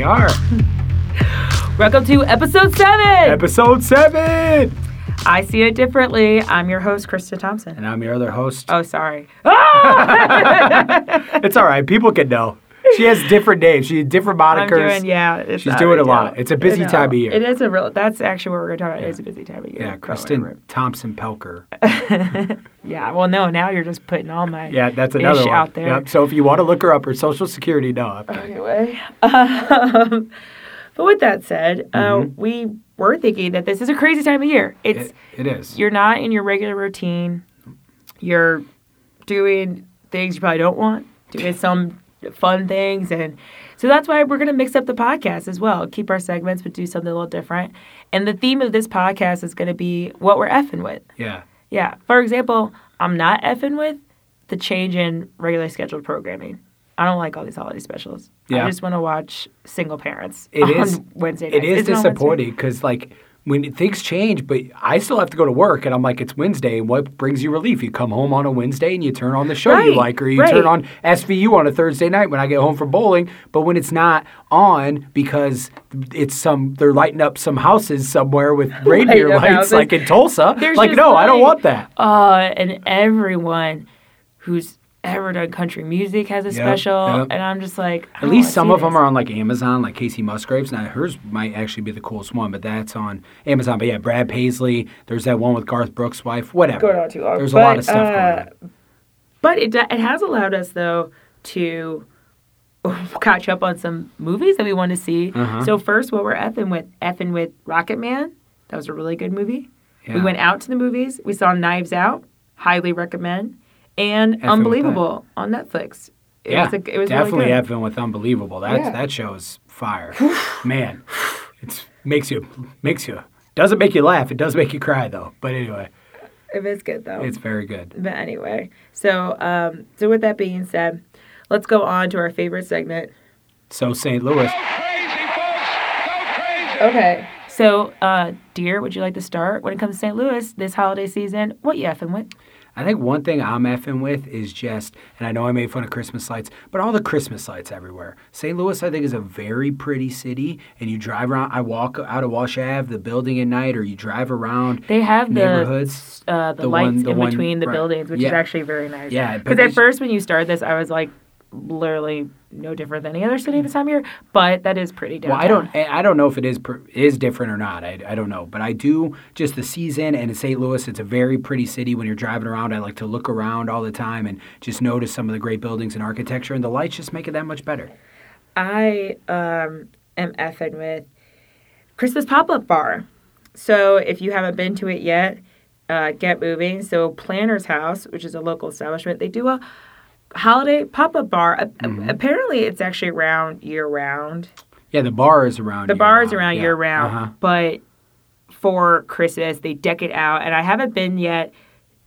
we are. Welcome to episode seven. Episode seven. I see it differently. I'm your host, Krista Thompson. And I'm your other host. Oh, sorry. It's all right. People can know. She has different names. She has different I'm monikers. doing, yeah. It's She's doing a lot. It's a busy I know. time of year. It is a real, that's actually what we're going to talk about. It is a busy time of year. Yeah, Kristen. Thompson Pelker. Yeah, well, no, now you're just putting all my Yeah, that's another one. out there. Yep. So if you want to look her up, her social security, no. Anyway, um, but with that said, uh, Mm-hmm. we were thinking that this is a crazy time of year. It's It, it is. you're not in your regular routine. You're doing things you probably don't want, doing some fun things. And so that's why we're going to mix up the podcast as well. Keep our segments, but do something a little different. And the theme of this podcast is going to be what we're effing with. yeah. Yeah. For example, I'm not effing with the change in regularly scheduled programming. I don't like all these holiday specials. Yeah. I just want to watch single parents It on is- Wednesday It nights. is it on Wednesday? disappointing because, like, when things change, but I still have to go to work, and I'm like, it's Wednesday, and what brings you relief? You come home on a Wednesday and you turn on the show you like, or you right. turn on SVU on a Thursday night when I get home from bowling. But when it's not on because it's some, they're lighting up some houses somewhere with reindeer lights, houses. like in Tulsa. There's like, no, I don't want that. Uh, and everyone who's ever done country music has a special, yep. and I'm just like, I At least some see of them are on like Amazon, like Kacey Musgraves. Now hers might actually be the coolest one, but that's on Amazon. But yeah, Brad Paisley. There's that one with Garth Brooks' wife. Whatever. Going on too long. There's a lot of stuff uh, going on. But it do- it has allowed us though to catch up on some movies that we want to see. Uh-huh. So first, what we're effing with, effing with Rocketman. That was a really good movie. We went out to the movies. We saw Knives Out. Highly recommend. And with Unbelievable on Netflix. It yeah, was, a, it was definitely really good. Evan with Unbelievable. That Yeah. that show is fire. Man, it makes you makes you doesn't make you laugh. It does make you cry though. But anyway, It is good though. it's very good. But anyway, so um, so with that being said, let's go on to our favorite segment. So St. Louis. crazy, folks. Go crazy. Okay. So, uh, dear, would you like to start when it comes to St. Louis this holiday season? What you effing with? I think one thing I'm effing with is just, and I know I made fun of Christmas lights, but all the Christmas lights everywhere. St. Louis, I think, is a very pretty city, and you drive around. I walk out of Wash Ave, the building at night, or you drive around They have the neighborhoods. uh, the, The lights one- the in one- between the right. buildings, which is actually very nice. Yeah, Because at first, when you started this, I was like, literally no different than any other city this time of year, but that is pretty downtown. Well, I don't, I I don't know if it is is different or not. I, I don't know, but I do just the season and in St. Louis, it's a very pretty city. When you're driving around, I like to look around all the time and just notice some of the great buildings and architecture, and the lights just make it that much better. I um, am effing with Christmas pop up bar. So if you haven't been to it yet, uh, get moving. So Planter's House, which is a local establishment, they do a holiday pop up bar. Mm-hmm. Apparently, it's actually around year round. Yeah, the bar is around. The bar is around Yeah. year round, Uh-huh. but for Christmas they deck it out, and I haven't been yet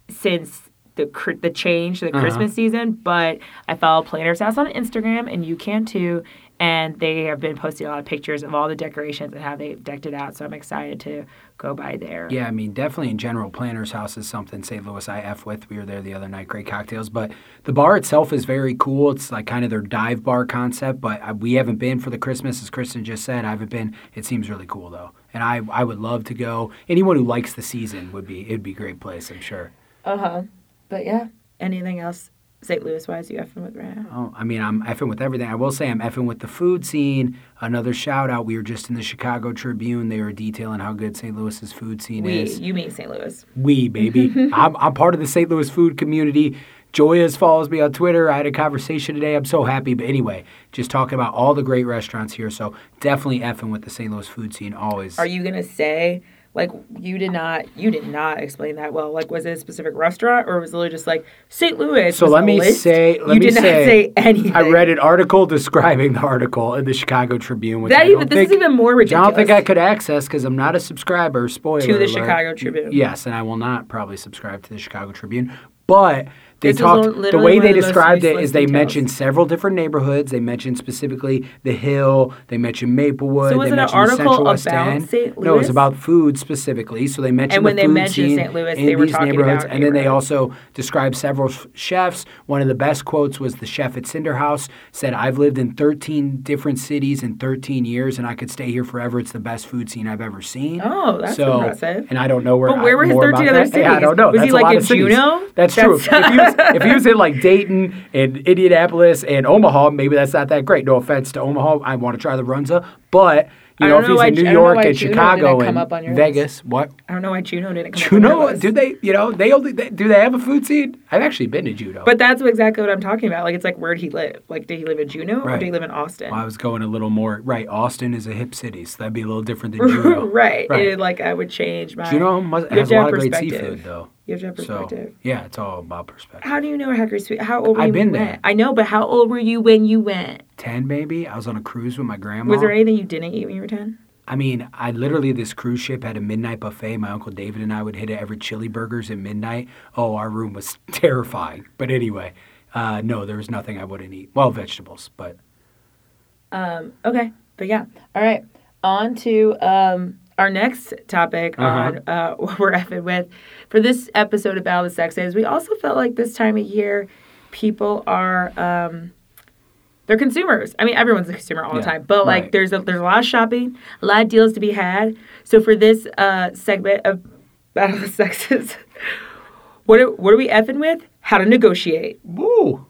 since the the change, the Uh-huh. Christmas season. But I follow Planter's House on Instagram, and you can too. And they have been posting a lot of pictures of all the decorations and how they've decked it out. So I'm excited to go by there. Yeah, I mean, definitely in general, Planter's House is something St. Louis I F with. We were there the other night, great cocktails. But the bar itself is very cool. It's like kind of their dive bar concept, but I- we haven't been for the Christmas, as Kristen just said. I haven't been. It seems really cool, though. And I, I would love to go. Anyone who likes the season would be, it'd be a great place, I'm sure. Uh huh. But yeah. Anything else St. Louis wise you effing with right now? Oh, I mean, I'm effing with everything. I will say I'm effing with the food scene. Another shout out. We were just in the Chicago Tribune. They were detailing how good St. Louis's food scene We, is. you mean St. Louis? We, baby. I'm, I'm part of the St. Louis food community. Joyas follows me on Twitter. I had a conversation today. I'm so happy. But anyway, just talking about all the great restaurants here. So definitely effing with the St. Louis food scene always. Are you gonna say like you did not you did not explain that well? Like was it a specific restaurant or was it literally just like St. Louis? So let me list? say, let you me did not say, say anything. I read an article describing the article in the Chicago Tribune. Which that I even don't this think, is even more which I don't think I could access because I'm not a subscriber. Spoiler to the alert. Chicago Tribune. Yes, and I will not probably subscribe to the Chicago Tribune. But they This talked the way they of the most described it is they details. mentioned several different neighborhoods. They mentioned specifically the Hill. They mentioned Maplewood. So was they it an mentioned article Central West about End. St. No, it was about food specifically. So they mentioned And when the they mentioned St. Louis, in they were these talking neighborhoods, about and then they also described several chefs. One of the best quotes was the chef at Cinder House said, "I've lived in 13 different cities in 13 years, and I could stay here forever. It's the best food scene I've ever seen." Oh, that's so, impressive. And I don't know where. But where I, were his 13 other that. Yeah, I cities? don't know. Was he, That's a like, in cities. Juneau? That's true. That's- if, he was, if he was in like Dayton and Indianapolis and Omaha, maybe that's not that great. No offense to Omaha, I want to try the Runza, but you know, if he's in New York and Chicago and up Vegas, what? I don't know why Juneau didn't come up your list. Do they? You know, they only they, do they have a food scene? I've actually been to Juneau. But that's exactly what I'm talking about. Like, it's like, where'd he live? Like, did he live in Juneau or Right. did he live in Austin? Well, I was going a little more right. Austin is a hip city, so that'd be a little different than Juneau. right. Right. It, like, I would change my. Juneau must, has a lot of great seafood, though. You have to have So perspective. yeah, it's all about perspective. How do you know Hacker Sweet? How old were I've you been when you there. went? I know, but how old were you when you went? Ten, maybe. I was on a cruise with my grandma. Was there anything you didn't eat when you were 10? I mean, I literally this cruise ship had a midnight buffet. My uncle David and I would hit it every chili burgers at midnight. Oh, our room was terrifying. But anyway, uh, no, there was nothing I wouldn't eat. Well, vegetables, but Um, okay, but yeah. All right, on to um, our next topic Uh-huh. on uh, what we're effing with. For this episode of Battle of the Sexes, we also felt like this time of year, people are um, they're consumers. I mean, everyone's a consumer all the time, but like right. there's a there's a lot of shopping, a lot of deals to be had. So for this uh, segment of Battle of the Sexes, what are, what are we effing with? How to negotiate. woo.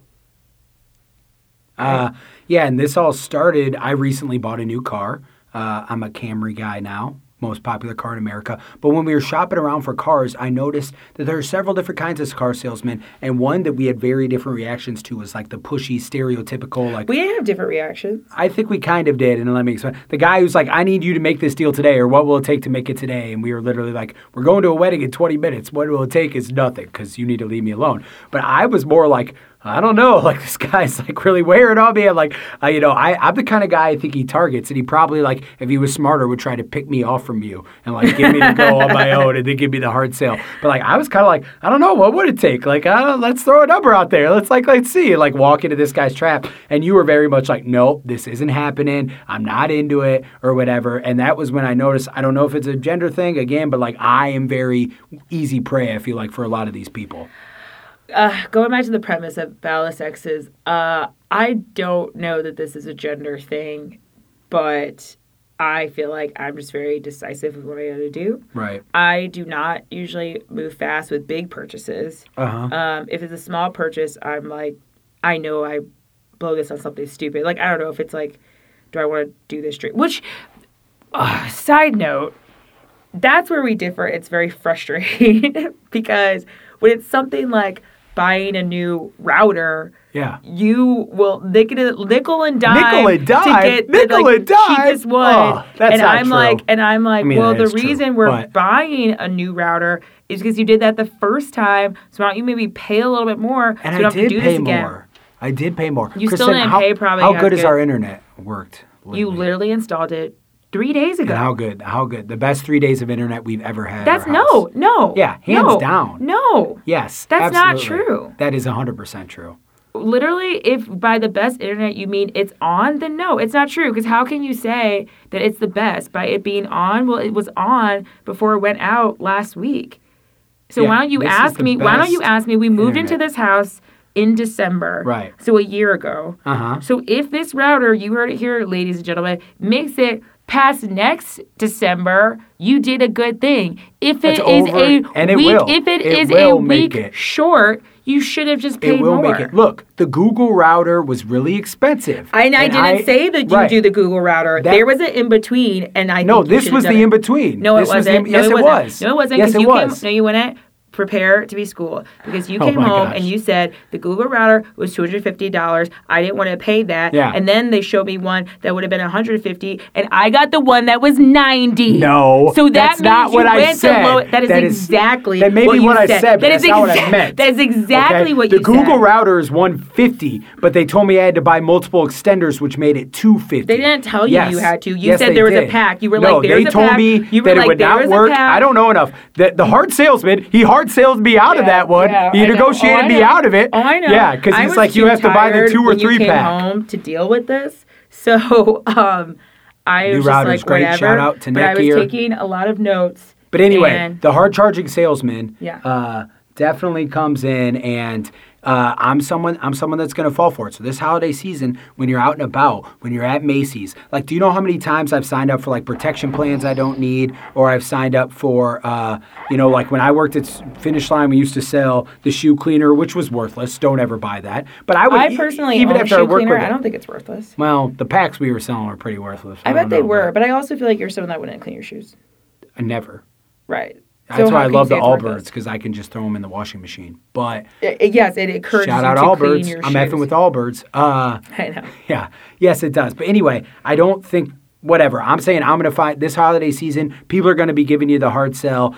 Uh, yeah, and this all started. I recently bought a new car. Uh, I'm a Camry guy now, most popular car in America. But when we were shopping around for cars, I noticed that there are several different kinds of car salesmen, and one that we had very different reactions to was like the pushy, stereotypical, like We have different reactions. I think we kind of did, and let me explain. The guy who's like, "I need you to make this deal today," or "What will it take to make it today?" And we were literally like, "We're going to a wedding in 20 minutes. What will it take is nothing because you need to leave me alone." But I was more like, I don't know. Like this guy's like really wearing on me. I'm like, uh, you know, I, I'm the kind of guy I think he targets, and he probably like, if he was smarter, would try to pick me off from you and like get me to go on my own and then give me the hard sale. But like, I was kind of like, I don't know, what would it take? Like, don't, let's throw a number out there. Let's like, let's see. Like, walk into this guy's trap, and you were very much like, nope, this isn't happening. I'm not into it or whatever. And that was when I noticed. I don't know if it's a gender thing again, but like, I am very easy prey. I feel like for a lot of these people. Uh, going back to the premise of Battle of Sexes, uh, I don't know that this is a gender thing, but I feel like I'm just very decisive with what I gotta do. Right. I do not usually move fast with big purchases. Uh huh. Um, if it's a small purchase, I'm like, I know I blow this on something stupid. Like I don't know if it's like, do I want to do this straight? Which, uh, side note, that's where we differ. It's very frustrating because when it's something like buying a new router, Yeah. you will nickel, nickel and dime Nickel and dime? to get Nickel the like, and dime? cheapest one. Oh, that's and not I'm true. like, and I'm like, I mean, well, the is true, reason we're but- buying a new router is because you did that the first time. So why don't you maybe pay a little bit more And so you I don't have did to do pay this again? more. I did pay more. You still didn't how, pay probably How good has our internet worked? You literally installed it three days ago. And how good? How good? The best three days of internet we've ever had. That's no, no. Yeah, hands no, down. No. Yes. That's not true. That is 100% true. literally if by the best internet you mean it's on then no it's not true because how can you say that it's the best by it being on well it was on before it went out last week so Yeah, why don't you ask me why don't you ask me we moved into this house in december Right. so a year ago Uh huh. so if this router you heard it here ladies and gentlemen makes it past next december you did a good thing if it It's is over, a and it week will. if it It is a week it. short you should have just paid It will more make it. Look, the Google router was really expensive. I, and I didn't say that you right. do the Google router. That- there was an in between, and I No, think this should've was done the in between. No, it This was the wasn't. no, yes, it it wasn't. was. No, it wasn't. Yes, 'cause it you was. Came, no, you went prepare to be schooled because you Oh came my home gosh. and you said the Google router was two hundred fifty dollars. I didn't want to pay that. Yeah. And then they showed me one that would have been one hundred fifty, and I got the one that was ninety. No, So that that's means not you what I said. low, That is That is- exactly that may be what I said. said, but That is that's not what I meant. That is exactly Okay? what you said. the Google router is 150, but they told me I had to buy multiple extenders, which made it 250. They didn't tell you Yes. you had to. You Yes, said there was a pack. You were no, like, "There's they a told pack." me You were that like, it would not work. I don't know enough. The, the hard salesman, he hard sales me out of that one. yeah, you negotiated Oh, me out of it. Oh, I know. Yeah, because it's like, you have to buy the two or you three came pack. home to deal with this. So um, I New was just like, great. whatever. Shout out to but I was taking a lot of notes. But anyway, and- the hard charging salesman Yeah. uh, definitely comes in, and uh, I'm someone I'm someone that's going to fall for it. So this holiday season, when you're out and about, when you're at Macy's, like, do you know how many times I've signed up for like protection plans I don't need, or I've signed up for, uh, you know, like when I worked at Finish Line, we used to sell the shoe cleaner, which was worthless. Don't ever buy that. But I would I personally even after I worked cleaner. with I don't think it's worthless. Well, the packs we were selling were pretty worthless. I, don't bet they know, were, but I also feel like you're someone that wouldn't clean your shoes. Never. Right. That's So why I love the? Allbirds because I can just throw them in the washing machine. But I- I- yes, it encourages shout out to Allbirds. I'm shoes. effing with Allbirds. Uh, I know. yeah, yes, it does. But anyway, I don't think whatever. I'm saying I'm gonna find this holiday season. People are gonna be giving you the hard sell.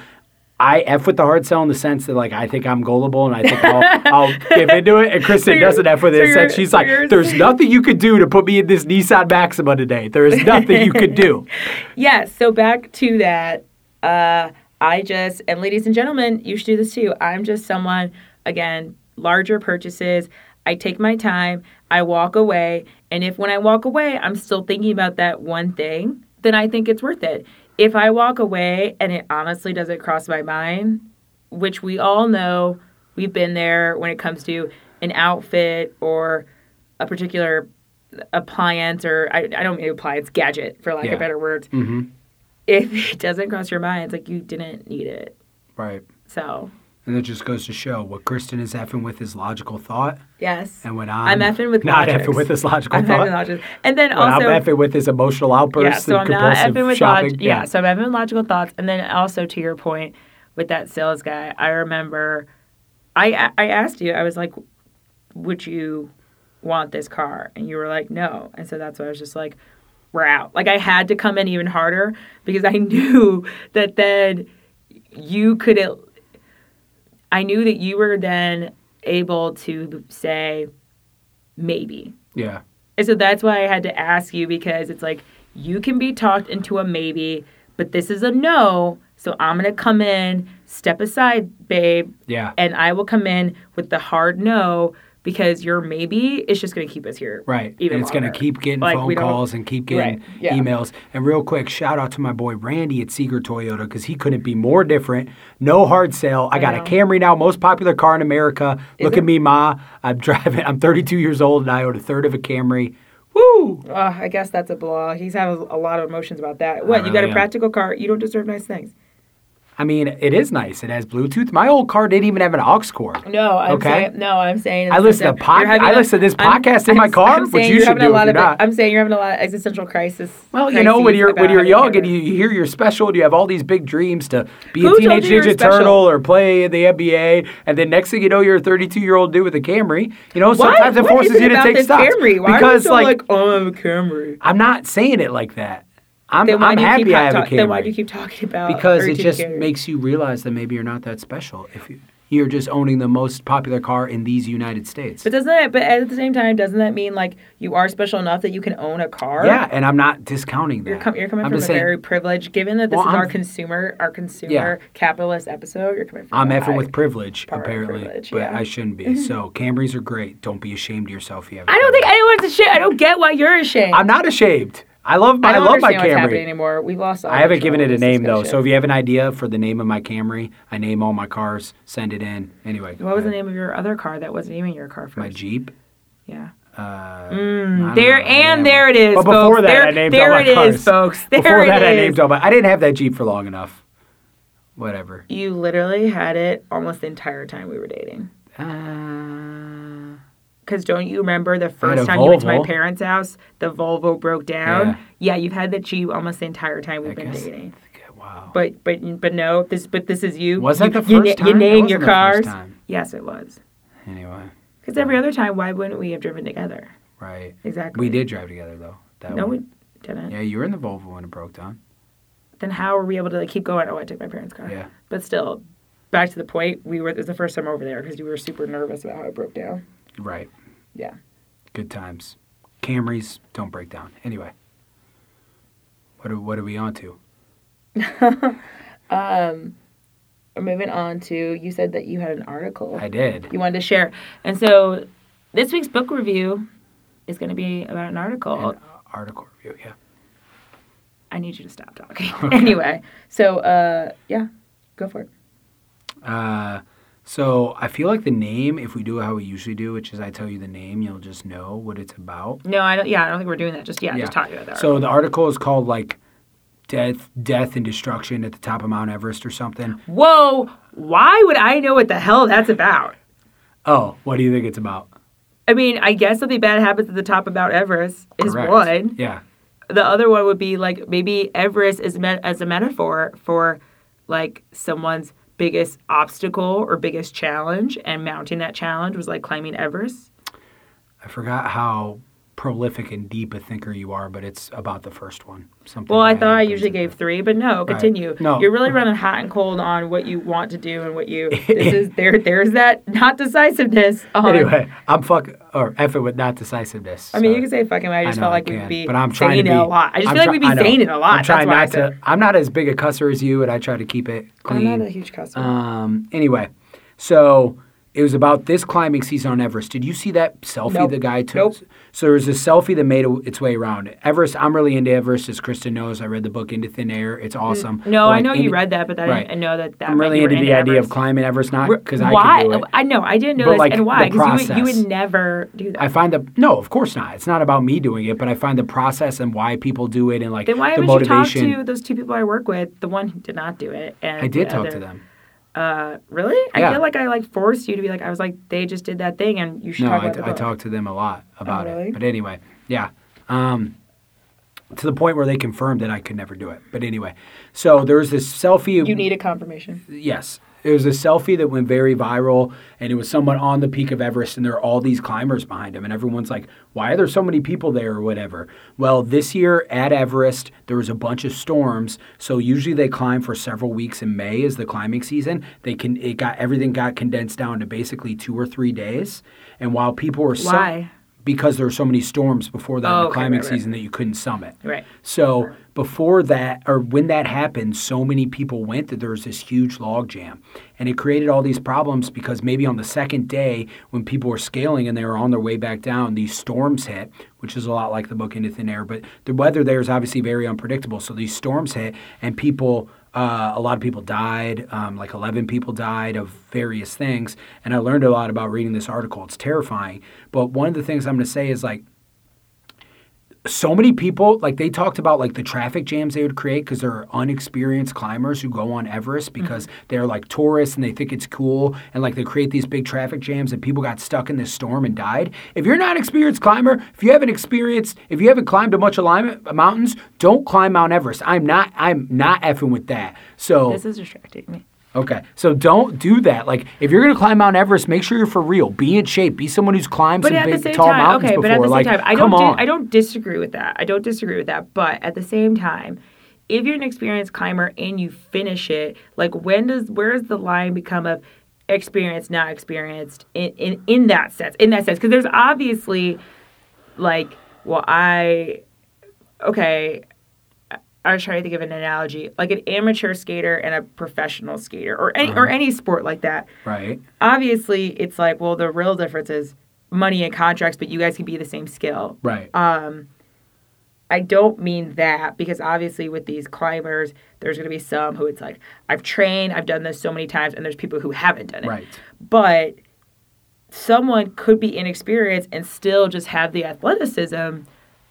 I f with the hard sell in the sense that like I think I'm gullible and I think I'll, I'll give into it. And Kristen you're- doesn't f with so it. and she's so like, "There's nothing you could do to put me in this Nissan Maxima today. There is nothing you could do." Yes. So back to that. Uh, I just and ladies and gentlemen, you should do this too. I'm just someone again larger purchases. I take my time. I walk away, and if when I walk away, I'm still thinking about that one thing, then I think it's worth it. If I walk away and it honestly doesn't cross my mind, which we all know we've been there when it comes to an outfit or a particular appliance or I, I don't mean appliance gadget for lack Yeah. of better words hmm if it doesn't cross your mind, it's like you didn't need it. Right. So And it just goes to show what Kristen is effing with is logical thought, yes, and when I'm, I'm effing with not logics. effing with this logical I'm thought. And then When also, I'm effing with his emotional outbursts yeah, so and I'm not compulsive effing with shopping. logic. Yeah, so I'm having logical thoughts. And then also to your point with that sales guy, I remember, I I asked you, I was like, would you want this car? And you were like, no. And so that's why I was just like, we're out. Like I had to come in even harder because I knew that then you could. I knew that you were then able to say maybe. yeah. And so that's why I had to ask you because it's like you can be talked into a maybe, but this is a no. So I'm going to come in, step aside, babe, Yeah. and I will come in with the hard no because your maybe is just going to keep us here. Right. Even and it's going to keep getting Like, phone calls and keep getting Right, yeah. emails. And real quick, shout out to my boy Randy at Seeger Toyota because he couldn't be more different. No hard sale. I, I got know. a Camry now, most popular car in America. Is Look it? at me, Ma. I'm driving. I'm 32 years old and I own a third of a Camry. Woo! Uh, I guess that's a blah. He's had a, a lot of emotions about that. What? you got a am. practical car. You don't deserve nice things. I mean, it is nice. It has Bluetooth. My old car didn't even have an aux cord. No, I'm Okay. saying no. I'm saying I listen to pod- I a- listen to this I'm- podcast in my I'm- car, I'm which you should do a lot of. not. I'm saying you're having a lot of existential crisis. Well, you know, when you're when you're young and you hear you're special and you have all these big dreams to be Who a teenage you you were ninja turtle or play in the NBA, and then next thing you know, you're a 32 year old dude with a Camry. You know, Why- sometimes it forces you to take stock. Camry? Why because are you so like, like, oh, I have a Camry? I'm not saying it like that. I'm Then why I'm do you happy keep I ta- have a talk- Then why do you keep talking about? because it just Camry? makes you realize that maybe you're not that special if you, you're just owning the most popular car in these United States. But doesn't that? But at the same time, doesn't that mean like you are special enough that you can own a car? yeah, and I'm not discounting that. You're, com- you're coming I'm from a saying, very privileged. Given that this Well, is our I'm- consumer, our consumer Yeah. capitalist episode, you're coming from. I'm effing with privilege, apparently, privilege, but yeah. I shouldn't be. So Camrys are great. Don't be ashamed of yourself. You have. I don't think anyone's ashamed. I don't get why you're ashamed. I'm not ashamed. I love. I, I don't love my understand what's happening Camry. anymore. We've lost. All I haven't given it a name though. So if you have an idea for the name of my Camry, I name all my cars. Send it in. Anyway. what was the name of your other car that wasn't even your car first? My Jeep. Yeah. Uh, Mm, there know. I didn't have and there one. it is, But before folks. that, there, I named there all my it cars. is, folks. There Before that, I named all my. I didn't have that Jeep for long enough. Whatever. You literally had it almost the entire time we were dating. Uh, Because don't you remember the first time you went to my parents' house, the Volvo broke down? Yeah. Yeah, you've had the Jeep almost the entire time we've I been guess- dating. wow. But but but no, this but this is you. Was that you, the first na- time? You name your cars. Yes, it was. Anyway, Because every other time, why wouldn't we have driven together? right. Exactly. We did drive together though. That No, one. we didn't. Yeah, you were in the Volvo when it broke down. Then how were we able to like, keep going? Oh, I took my parents' car. Yeah. But still, back to the point. We were. It was the first time over there because you were super nervous about how it broke down. Right. Yeah. Good times. Camrys don't break down. Anyway. What are, what are we on to? Um, we're moving on to you said that you had an article I did. you wanted to share, and so this week's book review is going to be about an article. An article review, yeah. I need you to stop talking. anyway, so uh, yeah, go for it. Uh, so I feel like the name, if we do how we usually do, which is I tell you the name, you'll just know what it's about. No, I don't. Yeah, I don't think we're doing that. Just yeah, just talking about that. So the article is called like death, death and destruction at the top of Mount Everest or something. Whoa! Why would I know what the hell that's about? Oh, what do you think it's about? I mean, I guess something bad happens at the top of Mount Everest is Correct. one. Yeah. The other one would be like maybe Everest is meant as a metaphor for like someone's biggest obstacle or biggest challenge, and mounting that challenge was like climbing Everest. I forgot how prolific and deep a thinker you are, but it's about the first one. Something Well, I thought I usually the- gave three, but no, continue. No. You're really running hot and cold on what you want to do and what you. This is there. There's that not decisiveness. On, Anyway, I'm fuck or F it with not decisiveness. I mean, you can say fucking. I just know felt like we'd be. but I'm trying saying to it be a lot. I just I'm feel like we'd be saying it a lot. I'm trying not to. I'm not as big a cusser as you, and I try to keep it clean. I'm not a huge customer. Um. Anyway, so it was about this climbing season on Everest. Did you see that selfie Nope. the guy took? Nope. So there was a selfie that made its way around Everest. I'm really into Everest, as Kristen knows. I read the book Into Thin Air. It's mm. awesome. no, I Like, know you read that, but I Right. didn't know that that. I'm really into the idea Everest. of climbing Everest, not because I can do it. I know. I didn't know But, this, like, and why? Because you, would- you would never do that. I find the no, of course not. It's not about me doing it, but I find the process and why people do it and like then why the haven't you talked to those two people I work with? The one who did not do it, and I did talk other- to them. Uh, really? Yeah. I feel like I like forced you to be like. I was like, they just did that thing, and you should No, talk I, about the I talked to them a lot about really? it. But anyway, yeah. Um, to the point where they confirmed that I could never do it. But anyway, so there was this selfie. You need a confirmation. Yes. It was a selfie that went very viral, and it was someone on the peak of Everest, and there are all these climbers behind him, and everyone's like, "Why are there so many people there?" or whatever. Well, this year at Everest, there was a bunch of storms, so usually they climb for several weeks in May is the climbing season. They can it got everything got condensed down to basically two or three days, and while people were Why? Because there were so many storms before that in Oh, the okay, climbing right, right. season that you couldn't summit. Right. So before that, or when that happened, so many people went that there was this huge log jam, and it created all these problems because maybe on the second day, when people were scaling and they were on their way back down, these storms hit, which is a lot like the book Into Thin Air. But the weather there is obviously very unpredictable, so these storms hit, and people. Uh, a lot of people died, um, like 11 people died of various things. And I learned a lot about reading this article. It's terrifying. But one of the things I'm going to say is like, so many people like they talked about like the traffic jams they would create because they're unexperienced climbers who go on Everest mm-hmm. because they're like tourists and they think it's cool and like they create these big traffic jams and people got stuck in this storm and died. If you're not an experienced climber, if you haven't experienced, if you haven't climbed a bunch of lime- uh, mountains, don't climb Mount Everest. I'm not I'm not effing with that. So This is distracting me. Okay, so don't do that. Like, if you're gonna climb Mount Everest, make sure you're for real. Be in shape. Be someone who's climbed But some big, tall time, mountains okay. before. But at the same like, time, I don't. on. Di- I don't disagree with that. I don't disagree with that. But at the same time, if you're an experienced climber and you finish it, like when does where does the line become of experienced, not experienced in in, in that sense? In that sense, because there's obviously like, well, I okay. I- was trying to think of an analogy, like an amateur skater and a professional skater, or any or any sport like that right. obviously it's like well the real difference is money and contracts but you guys can be the same skill Right. um i don't mean that because obviously with these climbers there's going to be some who it's like i've trained i've done this so many times and there's people who haven't done it right. but someone could be inexperienced and still just have the athleticism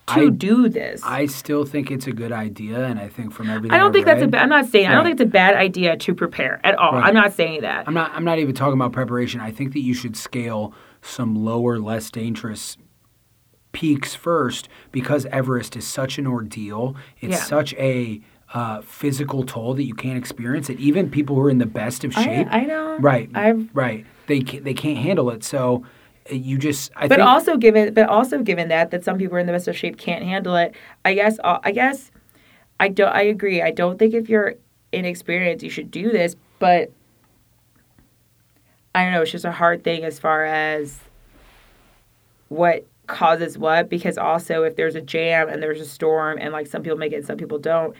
to I- do this I still think it's a good idea, and I think from everything I don't I've think that's a bad. I'm not saying I don't think it's a bad idea to prepare at all. Right. I'm not saying that. I'm not. I'm not even talking about preparation. I think that you should scale some lower, less dangerous peaks first because Everest is such an ordeal. It's Yeah. such a uh, physical toll that you can't experience it. Even people who are in the best of shape, I know. right? I've right. They can't, they can't handle it. So you just. I but think, also given but also given that that some people are in the best of shape can't handle it i guess uh, i guess i don't i agree i don't think if you're inexperienced you should do this but i don't know it's just a hard thing as far as what causes what because also if there's a jam and there's a storm and like some people make it and some people don't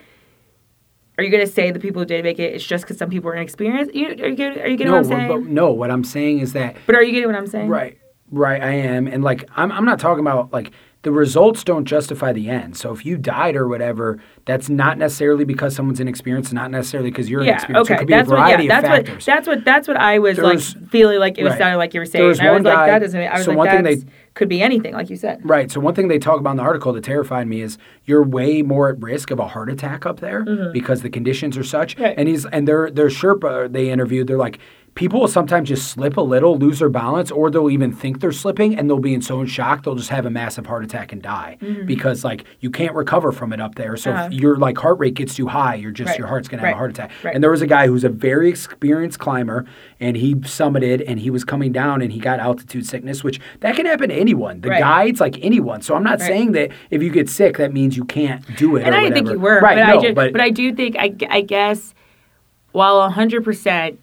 are you going to say the people who did make it? It's just because some people were inexperienced. You, are you getting, are you getting no, what I'm saying? no. What I'm saying is that But are you getting what I'm saying? Right, right. I am, and like I'm. I'm not talking about like the results don't justify the end. So if you died or whatever, that's not necessarily because someone's inexperienced. Not necessarily because you're Yeah. inexperienced. Okay. It could be That's a what. variety Yeah. of That's what. factors. That's what. That's what I was There's- like feeling like it was right. sounding like you were saying. There was I was one like, guy- that doesn't. I was so like, one thing they- could be anything, like you said. Right. So one thing they talk about in the article that terrified me is you're way more at risk of a heart attack up there because the conditions are such. Mm-hmm. Right. And he's and their their Sherpa they interviewed. They're like people will sometimes just slip a little, lose their balance, or they'll even think they're slipping, and they'll be in so in shock they'll just have a massive heart attack and die because like you can't recover from it up there. So Mm-hmm. Uh-huh. if your like heart rate gets too high, you're just Right. your heart's gonna have Right. a heart attack. Right. And there was a guy who's a very experienced climber, and he summited, and he was coming down, and he got altitude sickness, which that can happen to anyone. The guides, like anyone. So I'm not saying that if you get sick, that means you can't do it. And or I didn't think you were, right? but, no, I ju- but, but I do think I, I guess while hundred percent,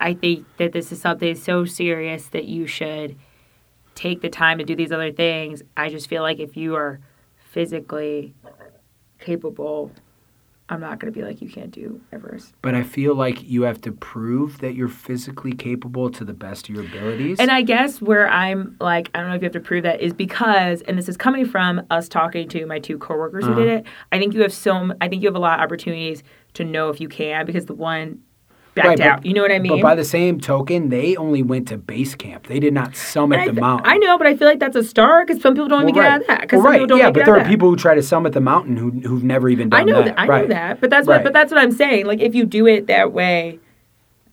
I think that this is something so serious that you should take the time to do these other things. I just feel like if you are physically capable, I'm not going to be like you can't do Everest. but I feel like you have to prove that you're physically capable to the best of your abilities. And I guess where I'm like, I don't know if you have to prove that is because, and this is coming from us talking to my two coworkers who did Uh-huh. it. I think you have so, I think you have a lot of opportunities to know if you can because the one backed Right, but- out. You know what I mean? But by the same token, they only went to base camp. They did not summit I, the mountain. I know, but I feel like that's a star because some people don't even Well, get out of that. Because Well, right. yeah, but there are that. people who try to summit the mountain who who've never even done I know that. that. I right. know that. But that's what. But that's what I'm saying. Like if you do it that way,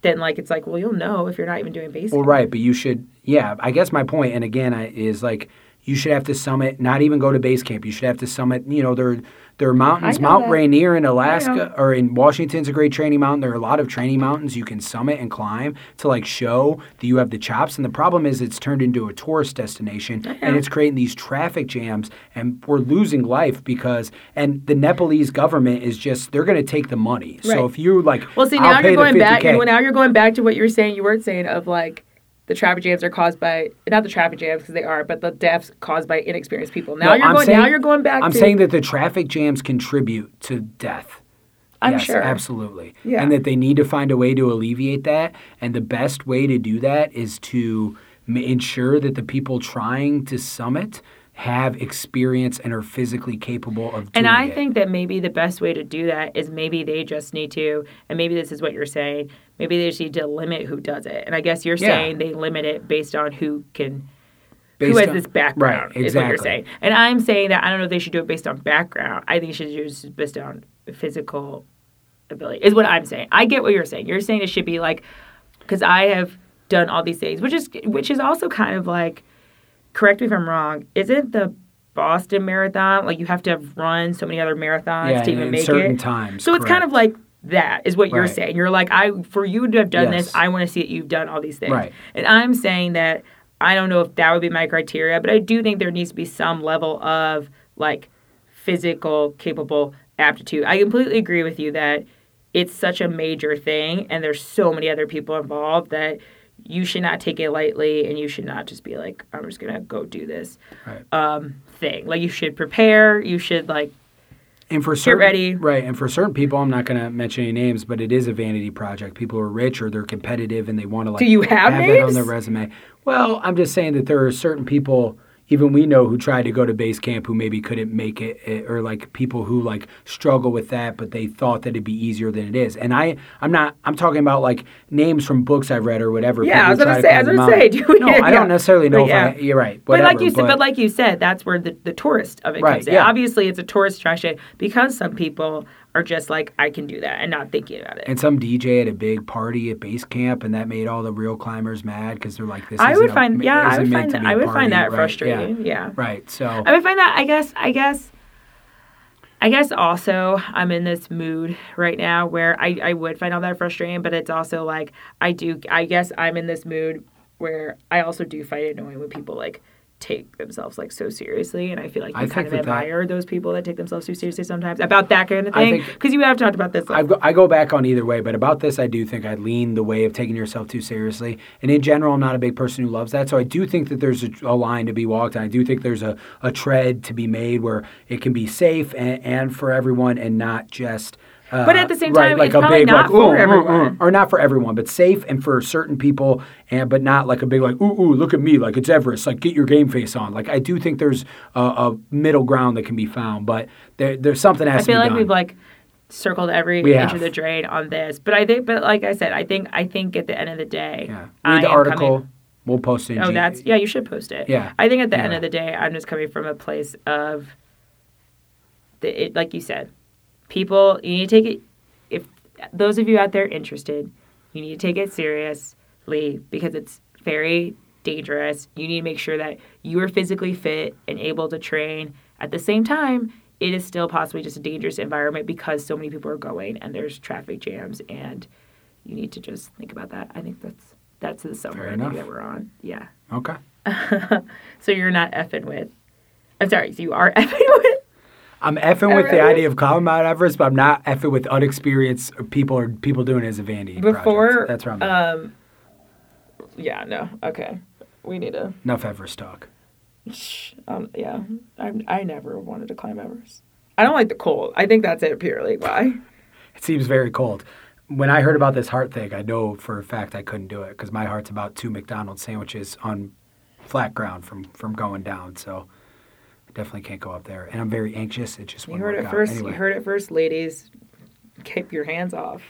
then like it's like well you'll know if you're not even doing basic. Well, right, but you should. Yeah, I guess my point, and again, I, is like you should have to summit, not even go to base camp. You should have to summit. You know, there there are mountains. Mount that. Rainier in. Alaska or in Washington's a great training mountain. There are a lot of training mountains you can summit and climb to like show that you have the chops. And the problem is it's turned into a tourist destination, and it's creating these traffic jams, and we're losing life because. And the Nepalese government is just they're going to take the money. Right. So if you like, Well, see, I'll now pay you're going back. 50K. Well, now you're going back to what you were saying. You weren't saying of like the traffic jams are caused by not the traffic jams because they are, but the deaths caused by inexperienced people. Now No, you're I'm going. saying- now you're going back. I'm to, saying that the traffic jams contribute to death. I'm yes, sure. absolutely. Yeah. And that they need to find a way to alleviate that. And the best way to do that is to ensure that the people trying to summit have experience and are physically capable of doing And I it. think that maybe the best way to do that is maybe they just need to, and maybe this is what you're saying. Maybe they just need to limit who does it. And I guess you're Yeah. saying they limit it based on who can who has on- this background Right, is what you're saying. And I'm saying that I don't know if they should do it based on background. I think they should do it based on physical ability. Is what I'm saying. I get what you're saying. You're saying it should be like because I have done all these things, which is which is also kind of like correct me if I'm wrong. Isn't the Boston Marathon like you have to have run so many other marathons yeah, to even in make certain it? times. So it's kind of like that is what you're saying. You're like, I for you to have done Yes. this, I want to see that you've done all these things. Right. And I'm saying that I don't know if that would be my criteria, but I do think there needs to be some level of like physical capable aptitude. I completely agree with you that it's such a major thing and there's so many other people involved that you should not take it lightly and you should not just be like I'm just going to go do this Right. um thing. Like you should prepare, you should like And for certain, ready. right? And for certain people, I'm not going to mention any names, but it is a vanity project. People are rich or they're competitive and they want to like Do you have that on their resume. Well, I'm just saying that there are certain people, even we know, who tried to go to base camp who maybe couldn't make it, eh, or like people who like struggle with that, but they thought that it'd be easier than it is. And I, I'm not, I'm talking about like names from books I've read or whatever. Yeah, I was gonna say- I was gonna say, do- no, I yeah. don't necessarily know But if yeah. I, you're right. But like whatever, you said, but like you said, that's where the, the tourist of it Right, comes in. yeah. Obviously, it's a tourist attraction because some people are just like, I can do that and not thinking about it. and some DJ at a big party at base camp, and that made all the real climbers mad because they're like, "This." I would a- find, yeah, I would find that, I a would find that right, frustrating. Yeah. Right. So I would find that. I guess. I guess. I guess also I'm in this mood right now where I, I would find all that frustrating, but it's also like I do. I guess I'm in this mood where I also do find it annoying when people like take themselves like so seriously, and I feel like I kind of that that- admire those people that take themselves too seriously sometimes about that kind of thing. Because you have talked about this. I Like, go, I go back on either way, but about this, I do think I lean the way of taking yourself too seriously. And in general, I'm not a big person who loves that. So I do think that there's a, a line to be walked, and I do think there's a, a tread to be made where it can be safe and, and for everyone, and not just Uh, But at the same right, time, like it's a probably big not like ooh, for ooh, everyone. ooh, or not for everyone, but safe and for certain people, and but not like a big like ooh ooh look at me like it's Everest like get your game face on. Like I do think there's a, a middle ground that can be found, but there, there's something that I has feel to be like done. we've like circled every We inch have. of the drain on this. But I think, but like I said, I think I think at the end of the day, yeah, I read the article. coming- We'll post it. Oh, G- that's yeah. You should post it. Yeah. I think at the end of the day, I'm just coming from a place of the it, like you said, people. You need to take it. If those of you out there interested, you need to take it seriously because it's very dangerous. You need to make sure that you are physically fit and able to train. At the same time, it is still possibly just a dangerous environment because so many people are going and there's traffic jams and you need to just think about that. I think that's that's the I that we're on. Yeah. okay. So you're not effing with. I'm sorry. So you are effing with. I'm effing with the idea of calling Mount Everest, but I'm not effing with unexperienced people or people doing it as a vanity. Before. project. that's where I'm. Um. Yeah. No. Okay. We need to. enough Everest talk. Shh, Um. Yeah. I. I never wanted to climb Everest. I don't like the cold. I think that's it purely why. It seems very cold. When I heard about this heart thing, I know for a fact I couldn't do it because my heart's about two McDonald's sandwiches on flat ground from from going down. So definitely can't go up there, and I'm very anxious. It just You heard it first. Anyway, You heard it first, ladies. Keep your hands off.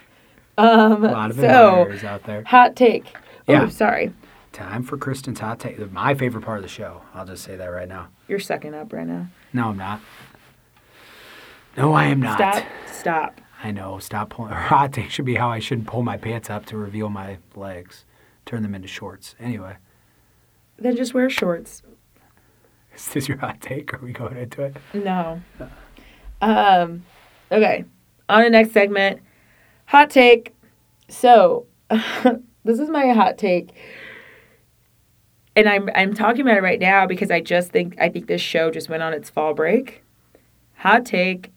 Um. a lot of so out there. hot take. Yeah. Oh, sorry. Time for Kristen's hot take. My favorite part of the show. I'll just say that right now. You're sucking up right now. No, I'm not. No, I am not. Stop. Stop. I know. Stop pulling. Hot take should be how I shouldn't pull my pants up to reveal my legs, turn them into shorts. Anyway, Then just wear shorts. Is this your hot take? Are we going into it? No. Um, okay. On the next segment, hot take. So, this is my hot take. And I'm I'm talking about it right now because I just think I think this show just went on its fall break. Hot take.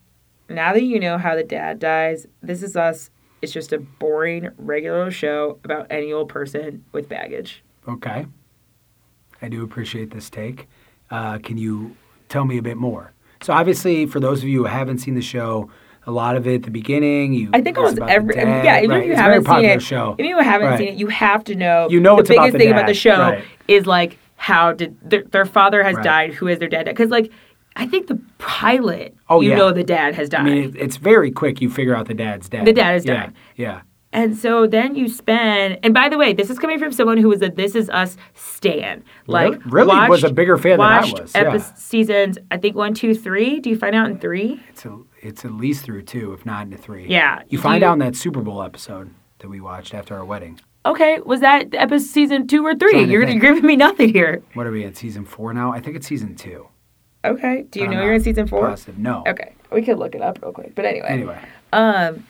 Now that you know how the dad dies, this is us. It's just a boring regular show about any old person with baggage. Okay. I do appreciate this take. Uh, can you tell me a bit more? So, obviously, for those of you who haven't seen the show, a lot of it at the beginning, you. I think almost every dad, yeah. Even right, if you it's haven't seen it, show. if you haven't Right. seen it, you have to know. You know the it's about biggest the thing about the show right. is like how did their, their father has died? Who is their dad? Because like I think the pilot, Oh, you yeah. know the dad has died. I mean, it, it's very quick. You figure out the dad's dead. The dad is yeah, dead. Yeah. And so then you spend, and by the way, this is coming from someone who was a This Is Us stan. Like Really? Really was a bigger fan than I watched was, yeah. epi- seasons, I think one, two, three. Do you find out in three? It's a, it's at least through two, if not into three. Yeah. You find You- out in that Super Bowl episode that we watched after our wedding. Okay, was that episode season two or three? To You're, think. you're giving me nothing here. What are we at season four now? I think it's season two. Okay. Do you I'm know you're in season four? Positive. No. Okay, we could look it up real quick. But anyway, Anyway, um,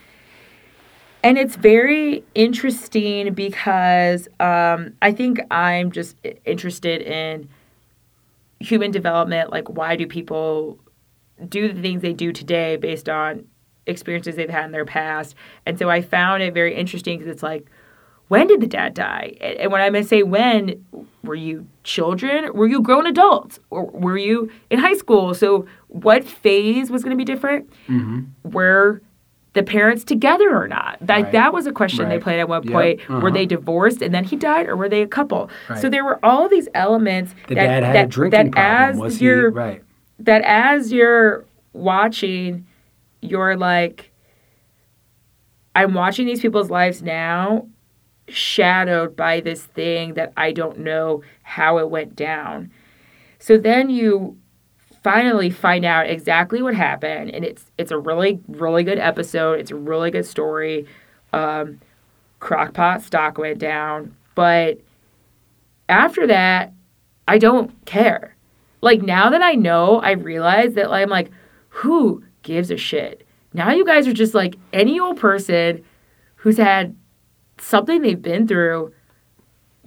and it's very interesting because um, I think I'm just interested in human development. Like, why do people do the things they do today based on experiences they've had in their past? And so I found it very interesting because it's like, when did the dad die? And when I say when, were you children? Were you grown adults? Or were you in high school? So what phase was going to be different? Were the parents together or not? That Right. that was a question they played at one Yep. point. Uh-huh. Were they divorced and then he died, or were they a couple? So there were all these elements the that dad had that, a drinking that problem. as Was he you're right? that as you're watching, you're like, I'm watching these people's lives now, shadowed by this thing that I don't know how it went down. So then you finally find out exactly what happened, and it's it's a really really good episode. It's a really good story. Um, Crockpot stock went down, but after that, I don't care. Like now that I know, I realize that like, I'm like, who gives a shit? Now you guys are just like any old person who's had something they've been through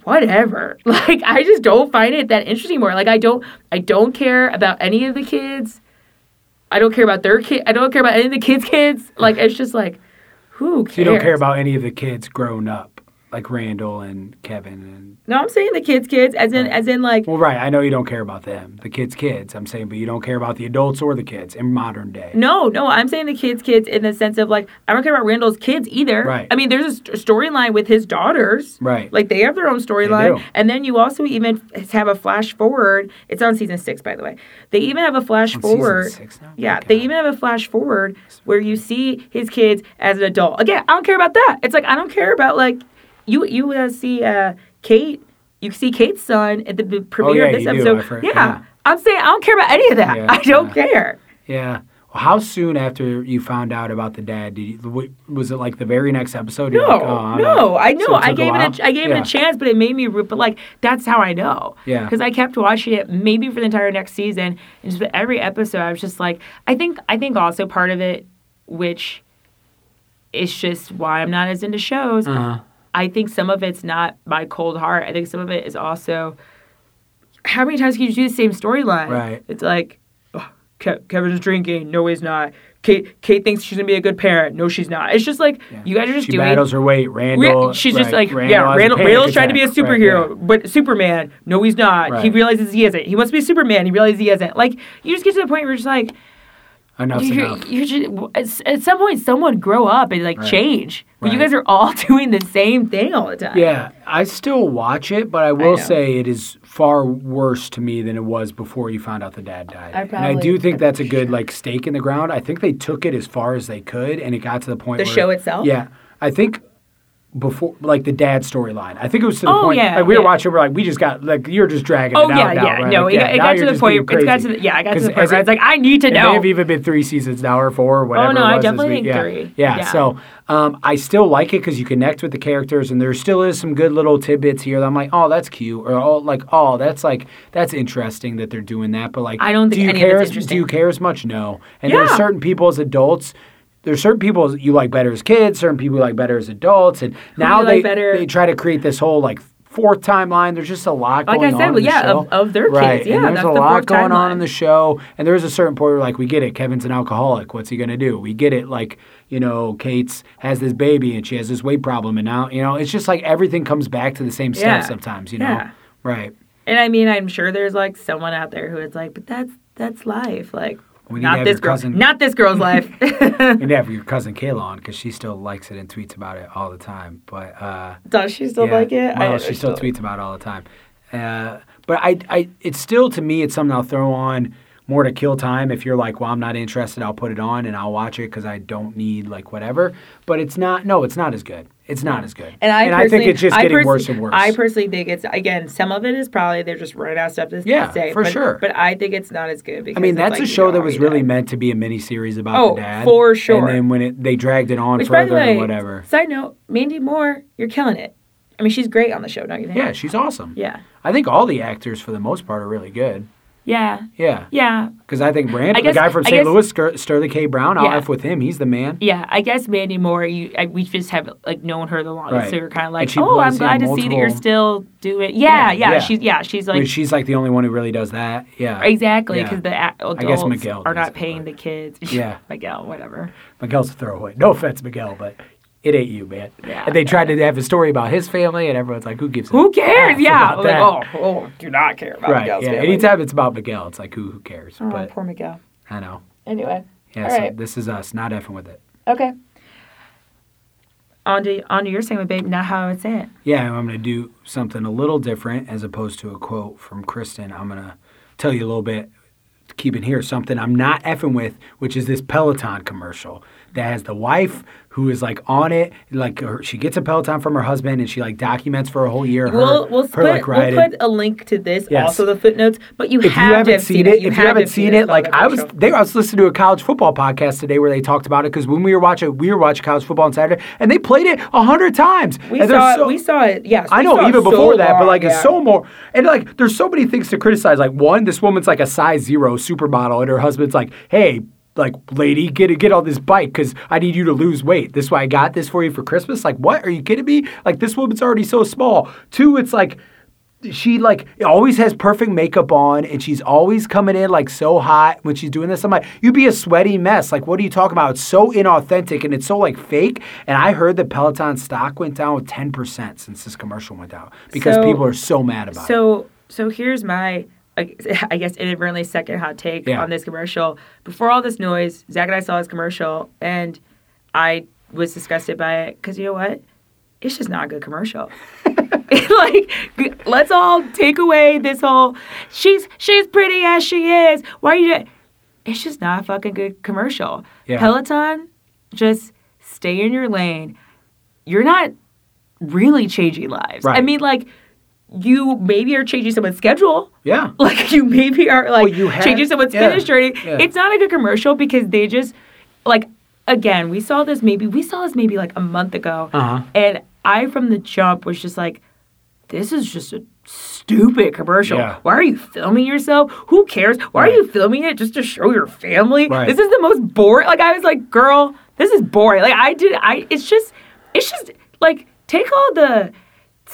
whatever. Like i just don't find it that interesting anymore. Like i don't i don't care about any of the kids. I don't care about their kid i don't care about any of the kids kids. Like it's just like who cares So you don't care about any of the kids grown up. Like Randall and Kevin and No, I'm saying the kids, kids, as in, as in, like, well, right. I know you don't care about them, the kids, kids. I'm saying, but you don't care about the adults or the kids in modern day. no, no, I'm saying the kids, kids, in the sense of like, I don't care about Randall's kids either. Right. I mean, there's a st- storyline with his daughters. Right. Like they have their own storyline, and then you also even have a flash forward. It's on season six, by the way. They even have a flash On season forward. six now? Yeah, they even have a flash forward where you see his kids as an adult. Again, I don't care about that. It's like I don't care about like you. You uh, see uh, Kate. You see Kate's son at the b- premiere Oh, yeah, of this episode. For- yeah. yeah. I'm saying I don't care about any of that. Yeah, I don't care. Yeah. Well, how soon after you found out about the dad did you? Was it like the very next episode? No, like, oh, no, I know. So I gave while? it. A, I gave it a chance, but it made me. root. But like that's how I know. Yeah. Because I kept watching it, maybe for the entire next season, and just every episode, I was just like, I think. I think also part of it, which is just why I'm not as into shows. Uh-huh. I think some of it's not my cold heart. I think some of it is also how many times can you do the same storyline? Right. It's like oh, Ke- Kevin's drinking. No, he's not. Kate Kate thinks she's gonna be a good parent. No, she's not. It's just like you guys are just She doing. battles her weight. Ra- Randall. she's just like, Randall yeah, Randall, Randall's trying to be a attack. Right, superhero, yeah. but Superman, no, he's not. He realizes he isn't. He wants to be Superman. He realizes he isn't. Like, you just get to the point where you're just like, Enough's you're, enough. you're just, at, some point, someone grow up and like Right. change. But you guys are all doing the same thing all the time. Yeah, I still watch it, but I will know. say it is far worse to me than it was before you found out the dad died. I and I do think that's a good like stake in the ground. I think they took it as far as they could, and it got to the point. The where, show itself? Yeah, I think before like the dad storyline. I think it was to the Oh, point. yeah, like we were watching, we're like, we just got like you're just dragging. Oh it yeah, out now, yeah. right? No, Like, it, yeah, it got to the point. It's got to the, yeah, I got to the point where it's like I need to It know. may have even been three seasons now or four or whatever. Oh no, it I definitely think yeah. three. Yeah. Yeah. So um, I still like it because you connect with the characters, and there still is some good little tidbits here. That I'm like, oh, that's cute, or oh, like, oh, that's like that's interesting that they're doing that. But like, I don't do you any care? as- Do you care as much? No. And Yeah. certain people as adults. There's certain people you like better as kids, certain people you like better as adults, and now they like they try to create this whole like fourth timeline. There's just a lot Like I going said, on. well, in the yeah, show. of- of their kids. right. Yeah, and there's that's a the lot going on in the show, and there is a certain point where like we get it. Kevin's an alcoholic. What's he gonna do? We get it. Like you know, Kate's has this baby and she has this weight problem, and now you know it's just like everything comes back to the same stuff Yeah. sometimes. You know, Yeah. right? And I mean, I'm sure there's like someone out there who is like, but that's that's life. Like, We need to not have this your girl, cousin- not this girl's life. And have your cousin Kayla on because she still likes it and tweets about it all the time. But uh, Does she still yeah, like it? Well, I- she I still tweets about it all the time. Uh, but I, I, it's still to me, it's something I'll throw on more to kill time. If you're like, well, I'm not interested, I'll put it on and I'll watch it because I don't need like whatever. But it's not. No, it's not as good. It's not as good. And I, think it's just I getting worse and worse. I personally think it's again some of it is probably they're just running out of stuff to Yeah, say. for but, sure. But I think it's not as good. Because I mean, that's like, a show that was really meant to be a miniseries about Oh, the dad. for sure. And then when it, they dragged it on Which, further the way, and whatever. side note, Mandy Moore, you're killing it. I mean, she's great on the show, don't you think? Yeah, she's awesome. Yeah. I think all the actors, for the most part, are really good. Yeah. Yeah. Yeah. Because I think Brandon, I guess- the guy from St. guess- Louis, Ster- Sterling K. Brown, I'll Yeah. F with him. He's the man. Yeah, I guess Mandy Moore. You, I, we just have like known her the longest, Right. so you're kind of like, oh, I'm glad to see that you're still doing. Yeah, Yeah, yeah, yeah. she's yeah, she's I like mean, she's like the only one who really does that. Yeah. exactly because the adults guess Miguel are not it, paying but- the kids. Yeah. Miguel, whatever. Miguel's a throwaway. No offense, Miguel, but it ain't you, man. Yeah, and they tried to have a story about his family, and everyone's like, who gives a Who cares? Yeah, like, oh, oh, do not care about right. Miguel's yeah. family. Anytime it's about Miguel, it's like, who who cares? Oh, but poor Miguel. I know. Anyway, Yeah, All so right. this is us, not effing with it. okay. On to on to your segment, babe. Not how I would say it. Yeah, I'm going to do something a little different as opposed to a quote from Kristen. I'm going to tell you a little bit, keep keeping here, something I'm not effing with, which is this Peloton commercial that has the wife who is like on it. Like her, she gets a Peloton from her husband and she like documents for a whole year. Her, We'll we'll her put like we'll put a link to this Yes. also the footnotes. But you if have you haven't have seen it, if you have to haven't seen it, like I was, they, I was listening to a college football podcast today where they talked about it because when we were watching, we were watching college football on Saturday, and they played it a hundred times. We saw so- it. We saw it. Yes, I know it even so before that, but long, like it's so more and like there's so many things to criticize. Like one, this woman's like a size zero supermodel, and her husband's like, "Hey, like lady, get get on this bike because I need you to lose weight. This is why I got this for you for Christmas." Like, what? Are you kidding me? Like this woman's already so small. Two, it's like she like always has perfect makeup on and she's always coming in like so hot when she's doing this. I'm like, you'd be a sweaty mess. Like, what are you talking about? It's so inauthentic and it's so like fake. And I heard that Peloton stock went down with 10% since this commercial went out because So- people are so mad about it. So so here's my I guess inadvertently second hot take Yeah. on this commercial. Before all this noise, Zach and I saw this commercial and I was disgusted by it because you know what? It's just not a good commercial. like, let's all take away this whole she's she's pretty as she is. Why are you? do-" It's just not a fucking good commercial. Yeah. Peloton, just stay in your lane. You're not really changing lives. I mean, like, you maybe are changing someone's schedule. yeah. Like, you maybe are like Well, you have- changing someone's yeah, fitness journey. yeah. It's not a good commercial because they just, like, again, we saw this maybe, we saw this maybe like a month ago. Uh-huh. And I, from the jump, was just like, this is just a stupid commercial. Yeah. Why are you filming yourself? Who cares? Why Right. are you filming it just to show your family? Right. This is the most boring. Like I was like, girl, this is boring. Like I did. I. It's just. It's just like take all the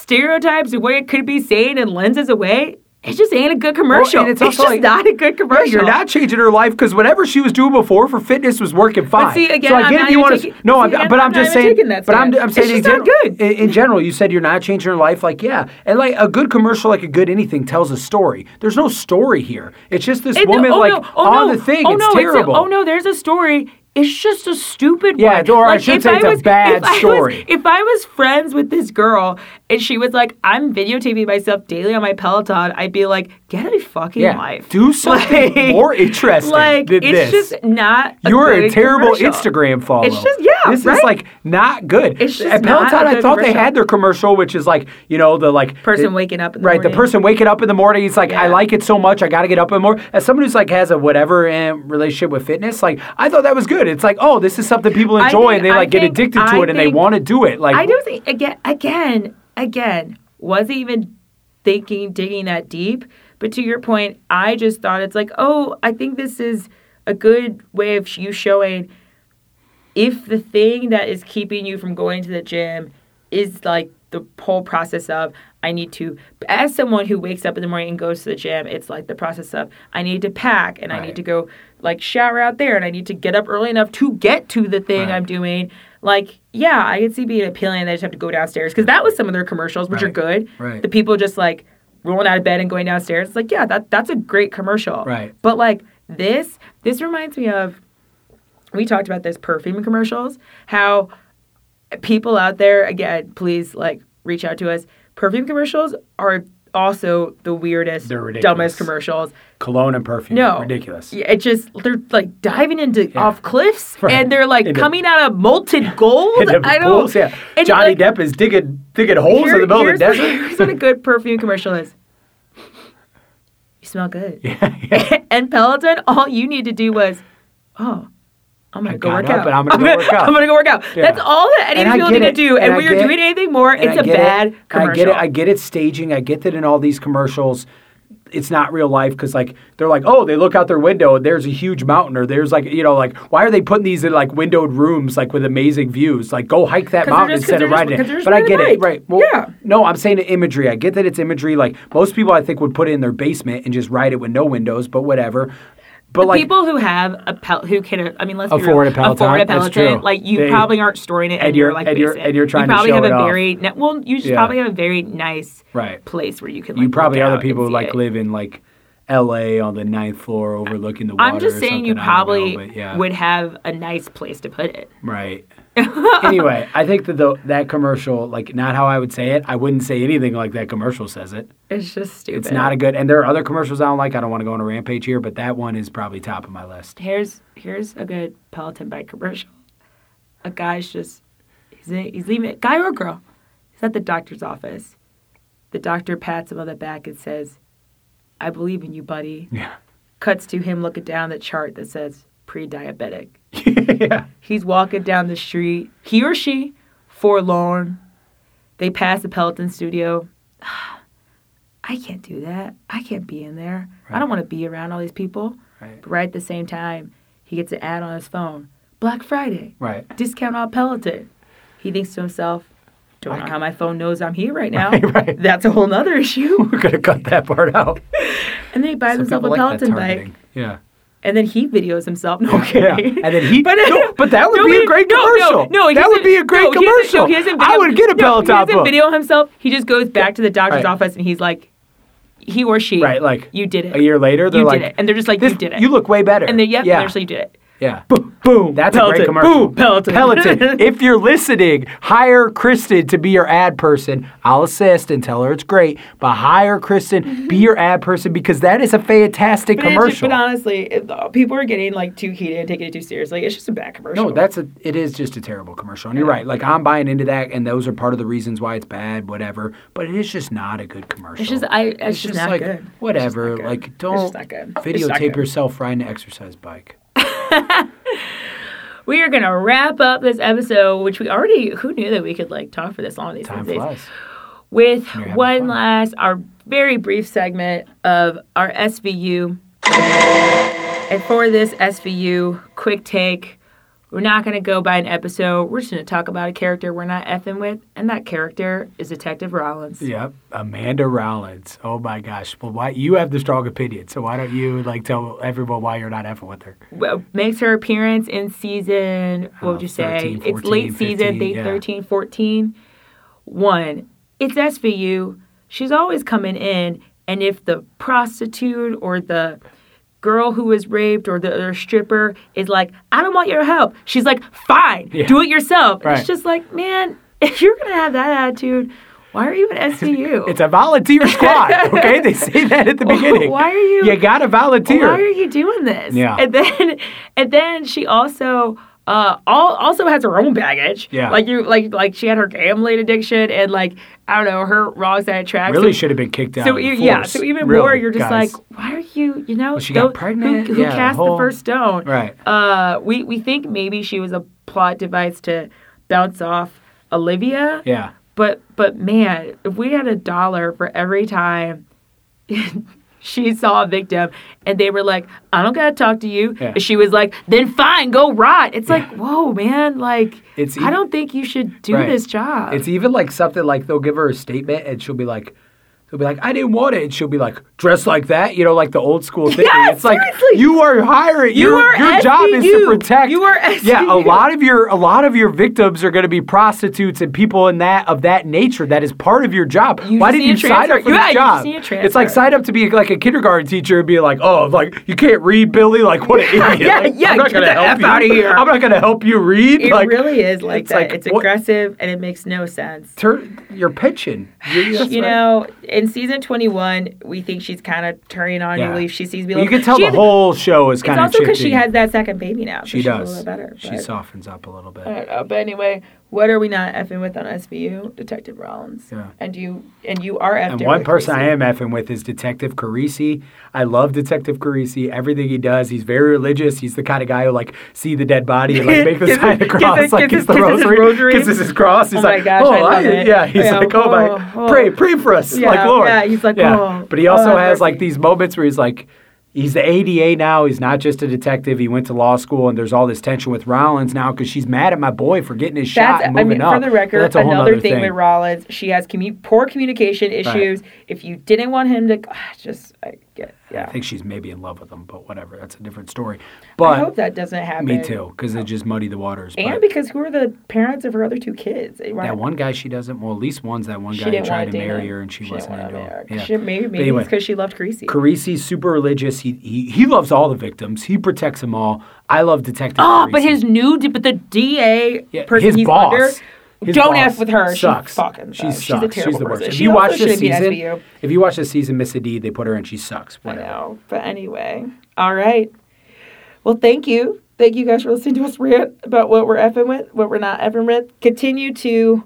stereotypes and what it could be saying and lenses away. It just ain't a good commercial. and it's it's also just like- not a good Yeah, commercial. you're not changing her life because whatever she was doing before for fitness was working fine. But see, again, so I I'm get if you want to. No, I'm, again, but I'm I'm just saying. but I'm. I'm It's saying in, just not gen- good. in, in general, you said you're not changing her life. Like, yeah, and like a good commercial, like a good anything, tells a story. There's no story here. It's just this And- woman oh, like no, oh, on no, the thing. Oh it's no, terrible. It's a, oh no, there's a story. It's just a stupid Yeah, one. or I should say it's a bad if I was- story. if I was friends with this girl and she was like, "I'm videotaping myself daily on my Peloton," I'd be like, "Get a fucking yeah, life. do something Like- more interesting Like than it's this. just not. A You're a terrible commercial. Instagram follow. It's just- yeah, This right? is like not good. It's just At not Peloton, I thought they had their commercial, which is like you know the like Person the- waking up in the right. morning. The person waking up in the morning. He's like, I like it so much, I got to get up in the morning. As someone who's like has a whatever um, relationship with fitness, like I thought that was good. It's like, oh, this is something people enjoy, think- and they I like get think- addicted to I it, and they want to do it. Like I do think again, again, again, wasn't even thinking, digging that deep. But to your point, I just thought it's like, oh, I think this is a good way of you showing if the thing that is keeping you from going to the gym is like the whole process of I need to as someone who wakes up in the morning and goes to the gym, it's like the process of I need to pack and I need to go like shower out there and I need to get up early enough to get to the thing Right. I'm doing. Like, yeah, I could see being appealing and they just have to go downstairs because that was some of their commercials, which are good. Right. The people just like rolling out of bed and going downstairs. It's like, yeah, that that's a great commercial. Right. But like this, this reminds me of we talked about this perfume commercials, how people out there, again, please like reach out to us. Perfume commercials are also the weirdest, dumbest commercials. cologne and perfume. No, ridiculous. Yeah, It just they're like diving into off cliffs Right. and they're like Into- coming out of molten gold. I don't. pools, yeah. and, Johnny like, Depp is digging digging holes in the middle of the desert. What, here's what a good perfume commercial is. You smell good. yeah, yeah. and Peloton, all you need to do was, oh, I'm gonna I go work out. and I'm gonna go work out. I'm gonna go work out. Yeah. That's all that any And of I people need to do. And And, when you're doing anything more, it's a bad it. commercial. I get it. I get it. Staging. I get that in all these commercials, it's not real life because like they're like, oh, they look out their window and there's a huge mountain, or there's like you know like why are they putting these in like windowed rooms like with amazing views? Like go hike that mountain just- instead of just- riding they're it. But I get it. Right. Well, Yeah. No, I'm saying imagery. I get that it's imagery. Like most people, I think would put it in their basement and just ride it with no windows. But whatever. But like people who have a pel- who can I mean let's Afford be a real, Peloton, afford a that's Peloton true. like you They- probably aren't storing it and you're- like and you're- and you're trying you to probably show have a very ne- well you just Yeah. probably have a very nice Right. place where you can like you probably other people like it. live in like L.A. on the ninth floor overlooking the water. I'm just saying you know, probably but yeah. would have a nice place to put it. Right. Anyway, I think that the, that commercial, like, not how I would say it. I wouldn't say anything like that commercial says it. It's just stupid. It's not a good. And there are other commercials I don't like. I don't want to go on a rampage here, but that one is probably top of my list. Here's here's a good Peloton bike commercial. A guy's just he's in, he's leaving guy or girl. He's at the doctor's office. The doctor pats him on the back and says, "I believe in you, buddy." Yeah. Cuts to him looking down the chart that says pre-diabetic. yeah. He's walking down the street. He or she, forlorn. They pass the Peloton studio. I can't do that. I can't be in there. I don't want to be around all these people. Right. But right at the same time, he gets an ad on his phone. Black Friday. Right. Discount on Peloton. He thinks to himself, Don't know how my phone knows I'm here right now. Right, right. That's a whole nother issue. We're gonna cut that part out. and then he buys Some himself a like Peloton bike. Yeah. And then he videos himself. No Yeah, and then he. no, but that would No, be a great no, no, commercial. No, he that would be a great no, commercial. no, he doesn't I would get a no, He doesn't video himself. He just goes back to the doctor's Right. office and he's like, he or she, Right, like you did it. A year later, they're you like, did it, and they're just like, this, you did it. You look way better. and then yep, yeah, actually you did it. Yeah. Boom. That's a Peloton. great commercial. Boom. Peloton. Peloton. if you're listening, hire Kristen to be your ad person. I'll assist and tell her it's great, but hire Kristen, be your ad person because that is a fantastic But, it's- commercial. but honestly, if, uh, people are getting like too heated and taking it too seriously. It's just a bad commercial. No, that's a. It is just a terrible commercial, and you're right. Like I'm buying into that, and those are part of the reasons why it's bad, whatever. But it is just not a good commercial. It's just I. It's, just, not like good. It's just whatever. not good. Like don't just not good. It's not videotape good. yourself riding an exercise bike. We are gonna wrap up this episode, which we already. Who knew that we could like talk for this long these Time days? flies. With one fun. last, our very brief segment of our SVU. And for this SVU quick take, we're not going to go by an episode. We're just going to talk about a character we're not effing with, and that character is Detective Rollins. Yep, Amanda Rollins. Oh my gosh. Well, why you have the strong opinion? So why don't you like tell everyone why you're not effing with her? Well, makes her appearance in season, what would Oh, you say? 13, it's 14, late season, 15, late yeah. 13, 14. One, it's SVU. She's always coming in, and if the prostitute or the girl who was raped or the or stripper is like, I don't want your help, she's like, fine, Yeah. do it yourself. Right. It's just like, man, if you're going to have that attitude, why are you at SVU? It's a volunteer squad. Okay, they say that at the beginning. Why are you- You gotta volunteer. Why are you doing this? Yeah. And then and then she also uh all, also has her own baggage. Yeah. Like you like like she had her gambling addiction and like I don't know, her wrong side of tracks. really should have been kicked out. so the yeah, so even Really, more, you're just guys. like, why are you, you know, she got pregnant? Who, who Yeah, the cast whole- the first stone? Right. Uh, we we think maybe she was a plot device to bounce off Olivia. Yeah. But but man, if we had a dollar for every time she saw a victim and they were like, I don't gotta talk to you. Yeah. And she was like, then fine, go rot. It's like, whoa, man, like It's I don't think you should do Right. this job. It's even like something like they'll give her a statement and she'll be like, they'll be like, I didn't want it. And she'll be like, dress like that, you know, like the old school thing. Yeah, it's like you are hiring. You your are your job is to protect. You are Yeah, a SVU. lot of your a lot of your victims are going to be prostitutes and people in that of that nature. That is part of your job. You Why did need you sign up for Yeah, this job? just need a It's like sign up to be like a kindergarten teacher and be like, oh, like you can't read, Billy. Like what an idiot. Yeah, Like, yeah, I'm not gonna the help F you. outta here. I'm not going to help you read. it like, really is like it's that. like, it's what- aggressive and it makes no sense. Turn, you're pitching. You, that's you right. know, in season 21, we think she's kind of turning on Yeah. new leaf. She sees me. You can tell the had- whole show is kind of It's also because she has that second baby now. so She she's A does. little better. she softens up a little bit. I don't know, but anyway, what are we not effing with on SVU? Detective Rollins. Yeah. And you and you are effing. And one person I am effing with is Detective Carisi. I love Detective Carisi. Everything he does, he's very religious. He's the kind of guy who like see the dead body and like make the sign of the cross, kisses- like kisses- the rosary. rosary. Kisses his cross. He's Oh my like, gosh, oh, I it. yeah. He's Yeah, like, oh, my, oh, oh. pray, pray for us, Yeah, like Lord. yeah, he's like, yeah. oh, But he oh, also have has like these moments where he's like. He's the ADA now. He's not just a detective. He went to law school, and there's all this tension with Rollins now because she's mad at my boy for getting his shot That's, and I moving mean, up. for the record, that's another nother thing, with Rollins, she has commu- poor communication issues. If you didn't want him to, just I get, yeah. I think she's maybe in love with him, but whatever. That's a different story. But I hope that doesn't happen. me too, because it just muddy the waters. And but because who are the parents of her other two kids? Right? that one guy she doesn't. Well, at least one's that one guy who tried to marry him. her and she, didn't wasn't wanna into marry her. it. Yeah. She- maybe maybe anyway. it's because she loved Carisi. Carisi's super religious. He, he he loves all the victims. He protects them all. I love Detective. Oh, but his new, but the DA Yeah, person his he's boss. under. His don't F with her. Sucks. She fucking She sucks. sucks. She's a terrible the worst. person. If you watch this season, if you watch this season, Miss D, they put her in. she sucks. I know. But anyway, all right. Well, thank you. Thank you guys for listening to us rant about what we're effing with, what we're not effing with. Continue to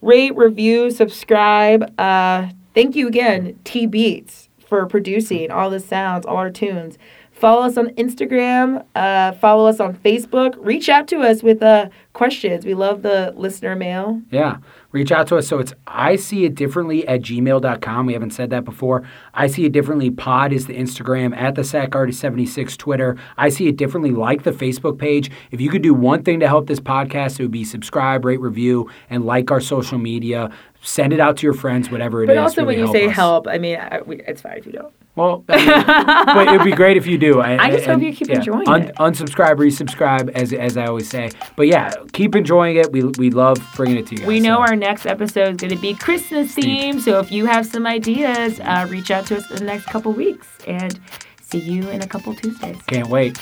rate, review, subscribe. Uh, thank you again, T Beats, for producing all the sounds, all our tunes. Follow us on Instagram. Uh, follow us on Facebook. Reach out to us with uh, questions. We love the listener mail. Yeah. reach out to us. So it's I see it differently at gmail.com. We haven't said that before. I see it differently. Pod is the Instagram at the Sack Artist 76 Twitter. I see it differently, like the Facebook page. If you could do one thing to help this podcast, it would be subscribe, rate, review, and like our social media. Send it out to your friends, whatever it is. But also, really when you say us. help, I mean, I, we, it's fine if you don't. Well, I mean, but it'd be great if you do. I just hope you keep enjoying it. Unsubscribe, resubscribe, as as I always say. But yeah, keep enjoying it. We we love bringing it to you. Guys, We know so. our next episode is going to be Christmas themed, so if you have some ideas, uh, reach out to us in the next couple weeks, and see you in a couple Tuesdays. Can't wait.